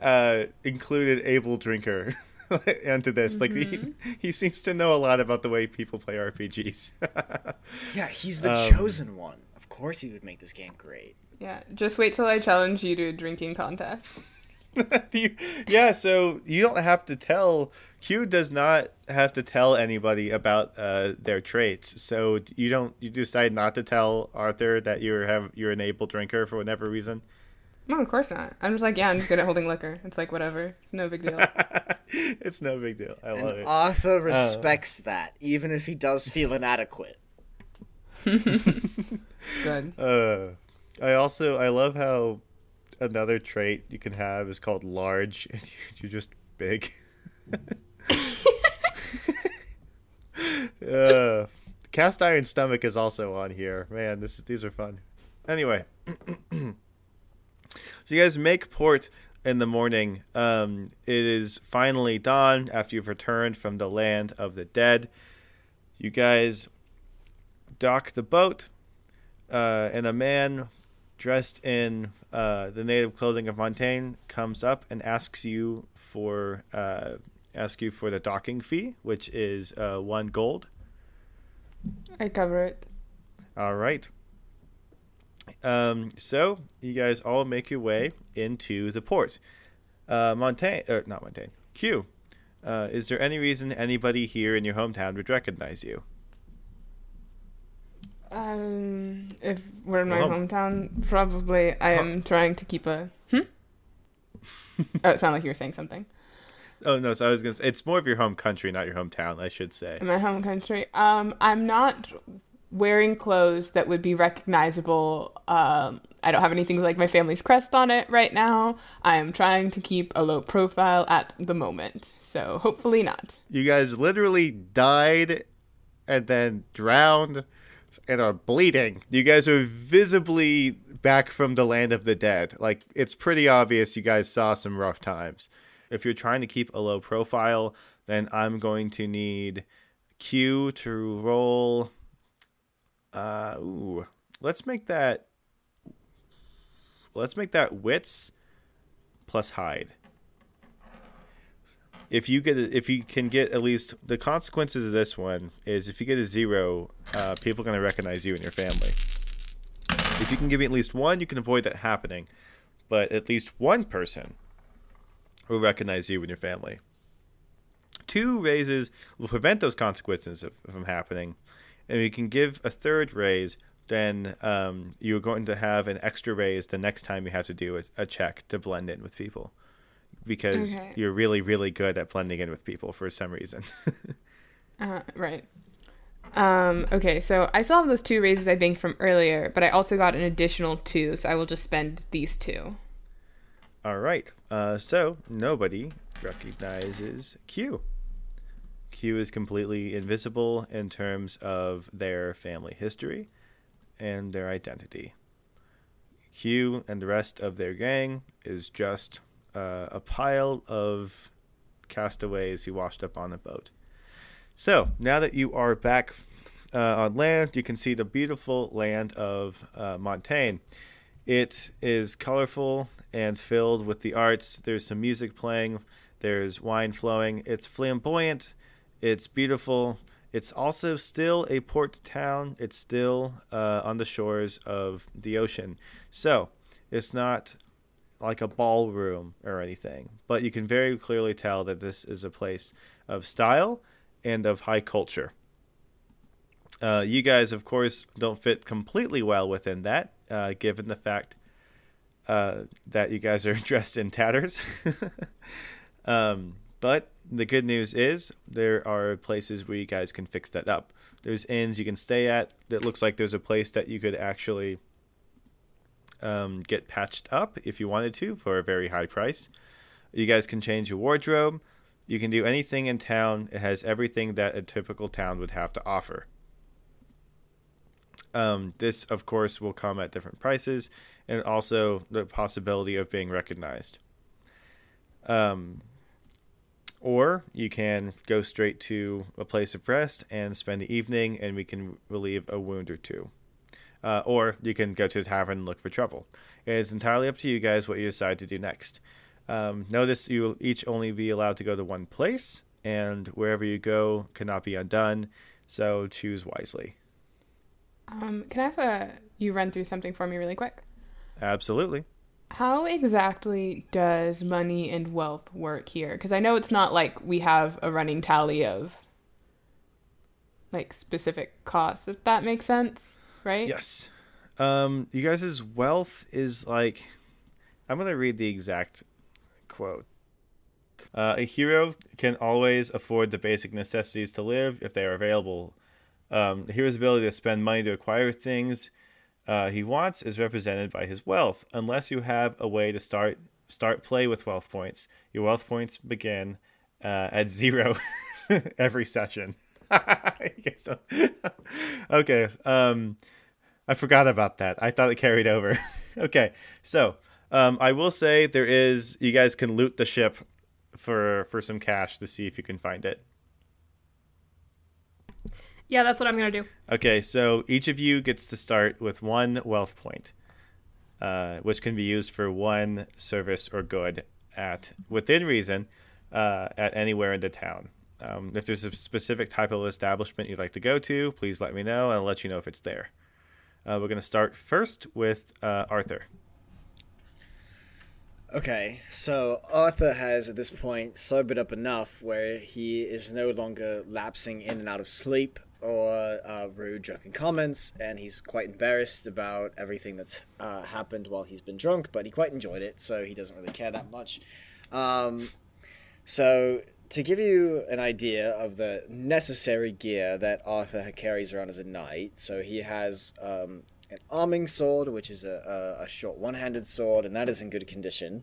uh, included able drinker into this. Like he he seems to know a lot about the way people play RPGs. Yeah, he's the Um, chosen one. Of course, he would make this game great. Yeah. Just wait till I challenge you to a drinking contest. You- yeah, so you don't have to tell. Q does not have to tell anybody about uh, their traits. So you don't. You decide not to tell Arthur that you're have you're an able drinker for whatever reason. No, of course not. I'm just like, yeah, I'm just good at holding liquor. It's like whatever. It's no big deal. it's no big deal. I love And it. Arthur respects that, even if he does feel inadequate. Good. Uh, I also I love how another trait you can have is called large, and you're just big. uh, cast iron stomach is also on here. Man, this is these are fun. Anyway, so you guys make port in the morning. Um, it is finally dawn after you've returned from the land of the dead. You guys dock the boat uh, and a man dressed in uh, the native clothing of Montaigne comes up and asks you for uh, ask you for the docking fee, which is uh, one gold. I cover it. All right. Um, so you guys all make your way into the port. Uh, Montaigne, or not Montaigne, Q. Uh, is there any reason anybody here in your hometown would recognize you? Um, if we're in my Well- hometown, probably I am trying to keep a. Hmm? oh, it sounded like you were saying something. Oh no, so I was gonna say it's more of your home country, not your hometown, I should say. In my home country, um, I'm not wearing clothes that would be recognizable. Um, I don't have anything like my family's crest on it right now. I am trying to keep a low profile at the moment, so hopefully not. You guys literally died and then drowned and are bleeding. You guys are visibly back from the land of the dead. Like, it's pretty obvious you guys saw some rough times. If you're trying to keep a low profile, then I'm going to need Q to roll. Uh, ooh, let's make that. Let's make that wits plus hide if you get if you can get at least the consequences of this one is if you get a zero, uh, people are going to recognize you and your family. If you can give me at least one, you can avoid that happening, but at least one person will recognize you and your family. Two raises will prevent those consequences from happening, and if you can give a third raise. Then um, you're going to have an extra raise the next time you have to do a, a check to blend in with people because Okay. you're really really good at blending in with people for some reason. Uh, right. Um, okay, so I still have those two raises I banked from earlier, but I also got an additional two, so I will just spend these two. All right. Uh, so nobody recognizes Q. Q is completely invisible in terms of their family history and their identity. Q and the rest of their gang is just uh, a pile of castaways who washed up on the boat. So now that you are back uh, on land, you can see the beautiful land of uh, Montaigne. It is colorful and filled with the arts. There's some music playing, there's wine flowing. It's flamboyant, it's beautiful. It's also still a port town. It's still uh, on the shores of the ocean. So it's not like a ballroom or anything, but you can very clearly tell that this is a place of style and of high culture. Uh, you guys, of course, don't fit completely well within that, uh, given the fact uh, that you guys are dressed in tatters. um, but the good news is there are places where you guys can fix that up. There's inns you can stay at. It looks like there's a place that you could actually um, get patched up if you wanted to for a very high price. You guys can change your wardrobe. You can do anything in town. It has everything that a typical town would have to offer. Um, this, of course, will come at different prices and also the possibility of being recognized. Um, or you can go straight to a place of rest and spend the evening, and we can relieve a wound or two. Uh, or you can go to the tavern and look for trouble. It is entirely up to you guys what you decide to do next. Um, notice you will each only be allowed to go to one place, and wherever you go cannot be undone, so choose wisely. Um, can I have a you run through something for me really quick? Absolutely. How exactly does money and wealth work here? Because I know it's not like we have a running tally of like specific costs, if that makes sense, right? Yes. Um, you guys' wealth is like. I'm going to read the exact quote. Uh, a hero can always afford the basic necessities to live if they are available. Um, the hero's ability to spend money to acquire things uh, he wants is represented by his wealth. Unless you have a way to start start play with wealth points, your wealth points begin uh, at zero every session. okay. Um, I forgot about that. I thought it carried over. okay, so um, I will say there is. You guys can loot the ship for for some cash to see if you can find it. Yeah, that's what I'm gonna do. Okay, so each of you gets to start with one wealth point, uh, which can be used for one service or good at within reason uh, at anywhere in the town. Um, if there's a specific type of establishment you'd like to go to, please let me know, and I'll let you know if it's there. Uh, we're going to start first with uh, Arthur. Okay, so Arthur has at this point sobered up enough where he is no longer lapsing in and out of sleep or uh, rude drunken comments, and he's quite embarrassed about everything that's uh, happened while he's been drunk, but he quite enjoyed it, so he doesn't really care that much. Um, so, to give you an idea of the necessary gear that Arthur carries around as a knight, so he has um, an arming sword, which is a, a, a short one handed sword, and that is in good condition.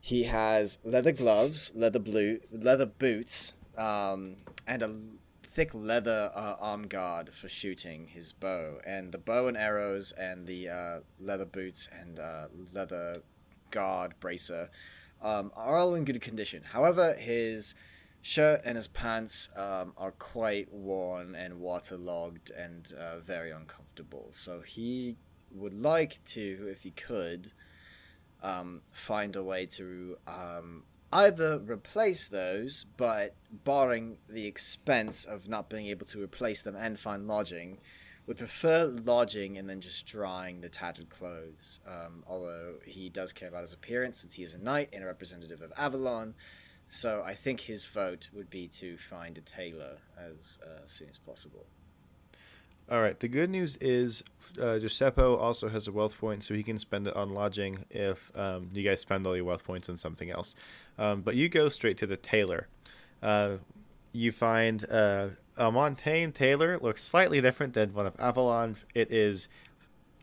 He has leather gloves, leather blue, leather boots, um, and a thick leather uh, arm guard for shooting his bow, and the bow and arrows, and the uh, leather boots and uh, leather guard bracer um, are all in good condition. However, his shirt and his pants um, are quite worn and waterlogged and uh, very uncomfortable. So he would like to, if he could, um, find a way to um, either replace those, but barring the expense of not being able to replace them and find lodging, would prefer lodging and then just drying the tattered clothes. Um, although he does care about his appearance since he is a knight and a representative of Avalon, so I think his vote would be to find a tailor as uh, soon as possible. All right. The good news is uh, Giuseppe also has a wealth point, so he can spend it on lodging if um, you guys spend all your wealth points on something else. Um, but you go straight to the tailor. Uh, you find uh, a Montaigne tailor looks slightly different than one of Avalon. It is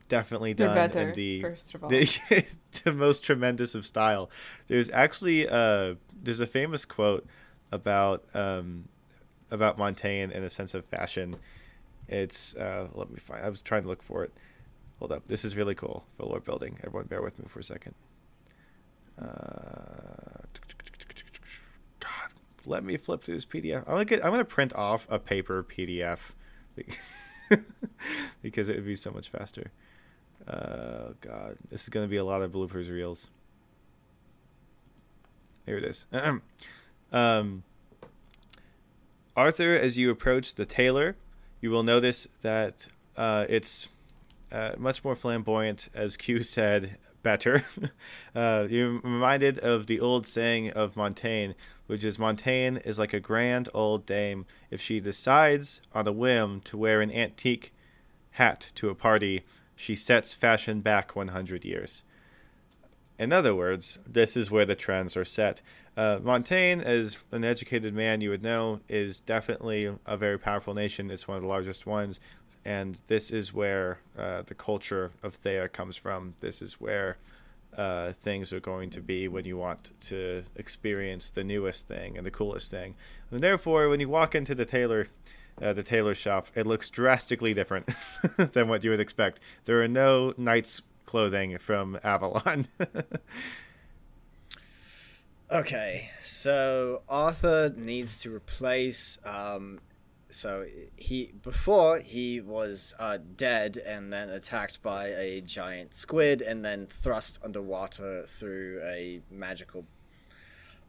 definitely done better, in the first of all. the, the most tremendous of style. There's actually uh, there's a famous quote about um, about Montaigne in a sense of fashion. It's uh, let me find. I was trying to look for it. Hold up. This is really cool for lore building. Everyone, bear with me for a second. Uh, let me flip through this PDF. I'm gonna get. I'm gonna print off a paper PDF because it would be so much faster. Uh, God, this is gonna be a lot of bloopers reels. Here it is. um, Arthur, as you approach the tailor, you will notice that uh, it's uh, much more flamboyant, as Q said, better. uh, you're reminded of the old saying of Montaigne, which is Montaigne is like a grand old dame. If she decides on a whim to wear an antique hat to a party, she sets fashion back 100 years. In other words, this is where the trends are set. Uh, Montaigne, as an educated man, you would know, is definitely a very powerful nation. It's one of the largest ones. And this is where uh, the culture of Thea comes from. This is where uh, things are going to be when you want to experience the newest thing and the coolest thing. And therefore, when you walk into the tailor, uh, the tailor shop, it looks drastically different than what you would expect. There are no knight's clothing from Avalon. Okay, so Arthur needs to replace. Um, so he before he was uh, dead and then attacked by a giant squid and then thrust underwater through a magical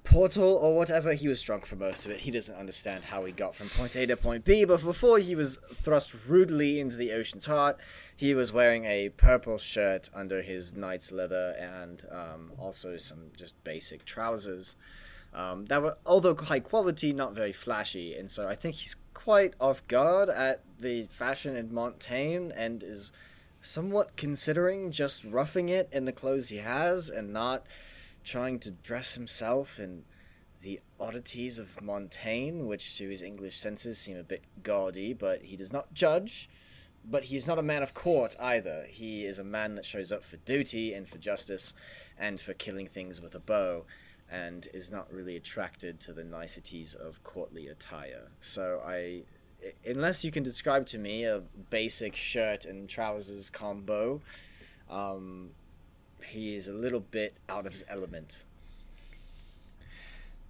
portal or whatever. He was drunk for most of it. He doesn't understand how he got from point A to point B. But before he was thrust rudely into the ocean's heart, he was wearing a purple shirt under his knight's leather and um, also some just basic trousers. Um, that were, although high quality, not very flashy, and so I think he's quite off guard at the fashion in Montaigne and is somewhat considering just roughing it in the clothes he has and not trying to dress himself in the oddities of Montaigne, which to his English senses seem a bit gaudy, but he does not judge but he is not a man of court either. He is a man that shows up for duty and for justice and for killing things with a bow and is not really attracted to the niceties of courtly attire. So I unless you can describe to me a basic shirt and trousers combo, um, he is a little bit out of his element.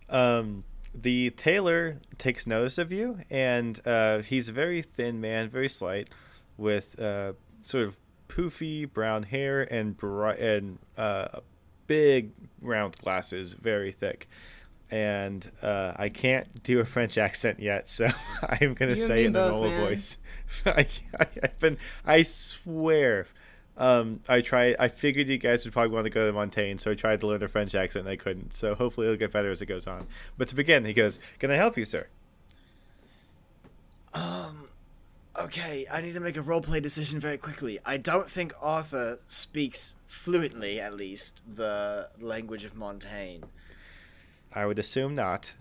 Um, the tailor takes notice of you, and uh, he's a very thin man, very slight with uh, sort of poofy brown hair and bright and uh, big round glasses, very thick. And uh, I can't do a French accent yet, so I'm gonna you say it in the normal voice. I, I, have been, I swear, um, I tried. I figured you guys would probably want to go to Montaigne, so I tried to learn a French accent and I couldn't. So hopefully it'll get better as it goes on. But to begin, he goes, "Can I help you, sir?" Um, okay, I need to make a roleplay decision very quickly. I don't think Arthur speaks fluently, at least, the language of Montaigne. I would assume not.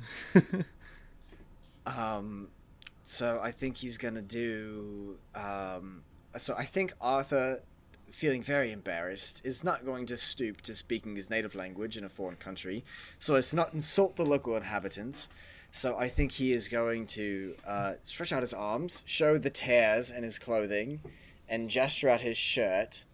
um, so I think he's gonna do. Um, so I think Arthur, feeling very embarrassed, is not going to stoop to speaking his native language in a foreign country, so as to not insult the local inhabitants. So I think he is going to uh, stretch out his arms, show the tears in his clothing, and gesture at his shirt,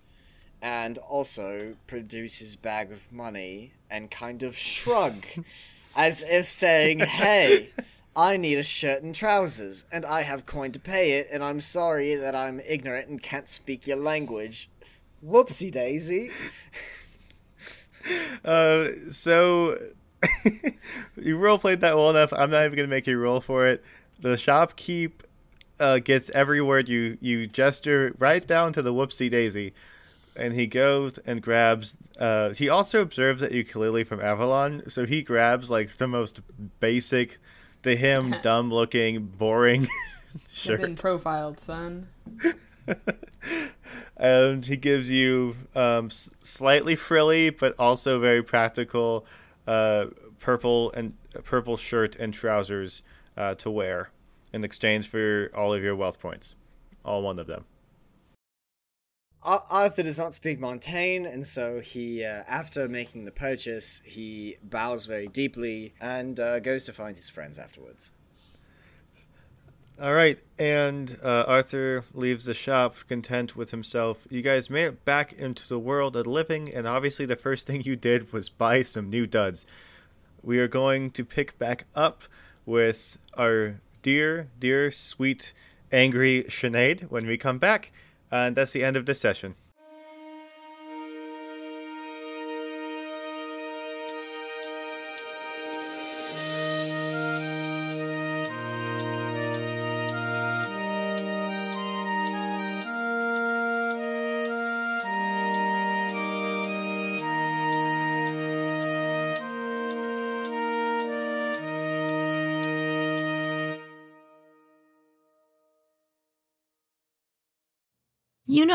and also produce his bag of money and kind of shrug, as if saying, "Hey." I need a shirt and trousers, and I have coin to pay it, and I'm sorry that I'm ignorant and can't speak your language. Whoopsie daisy. Uh, so you role played that well enough. I'm not even gonna make you roll for it. The shopkeep uh, gets every word you you gesture right down to the whoopsie daisy, and he goes and grabs. Uh, he also observes that ukulele from Avalon, so he grabs like the most basic, to him dumb looking, boring shirt. Been profiled, son. and he gives you um, s- slightly frilly, but also very practical uh, purple and purple shirt and trousers uh, to wear in exchange for all of your wealth points, all one of them. Arthur does not speak Montaigne, and so he, uh, after making the purchase, he bows very deeply and uh, goes to find his friends afterwards. All right, and uh, Arthur leaves the shop content with himself. You guys made it back into the world of living, and obviously, the first thing you did was buy some new duds. We are going to pick back up with our dear, dear, sweet, angry Sinead when we come back, and that's the end of this session.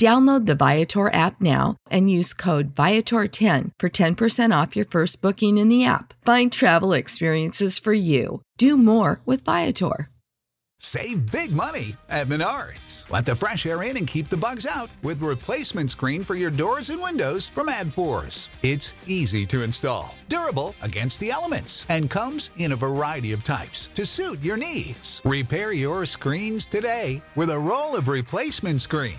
Download the Viator app now and use code Viator10 for 10% off your first booking in the app. Find travel experiences for you. Do more with Viator. Save big money at Menards. Let the fresh air in and keep the bugs out with replacement screen for your doors and windows from ADFORS. It's easy to install, durable against the elements, and comes in a variety of types to suit your needs. Repair your screens today with a roll of replacement screen